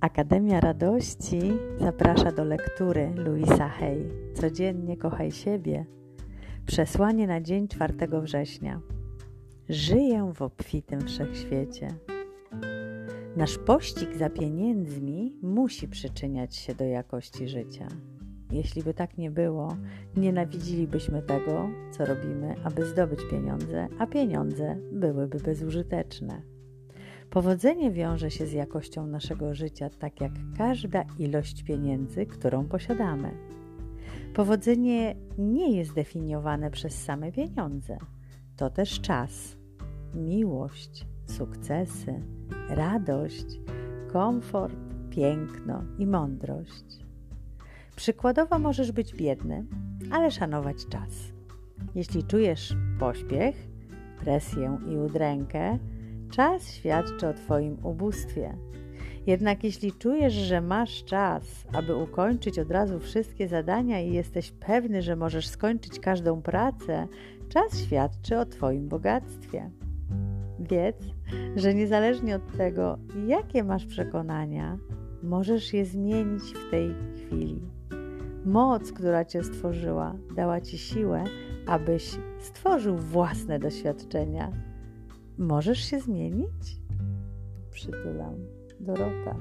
Akademia Radości zaprasza do lektury Louisa Hay. Codziennie kochaj siebie. Przesłanie na dzień 4 września. Żyję w obfitym wszechświecie. Nasz pościg za pieniędzmi musi przyczyniać się do jakości życia. Jeśli by tak nie było, nienawidzilibyśmy tego, co robimy, aby zdobyć pieniądze, a pieniądze byłyby bezużyteczne. Powodzenie wiąże się z jakością naszego życia, tak jak każda ilość pieniędzy, którą posiadamy. Powodzenie nie jest definiowane przez same pieniądze. To też czas, miłość, sukcesy, radość, komfort, piękno i mądrość. Przykładowo możesz być biedny, ale szanować czas. Jeśli czujesz pośpiech, presję i udrękę, Czas świadczy o Twoim ubóstwie. Jednak jeśli czujesz, że masz czas, aby ukończyć od razu wszystkie zadania i jesteś pewny, że możesz skończyć każdą pracę, czas świadczy o Twoim bogactwie. Wiedz, że niezależnie od tego, jakie masz przekonania, możesz je zmienić w tej chwili. Moc, która Cię stworzyła, dała Ci siłę, abyś stworzył własne doświadczenia Możesz się zmienić? Przytulam. Dorota.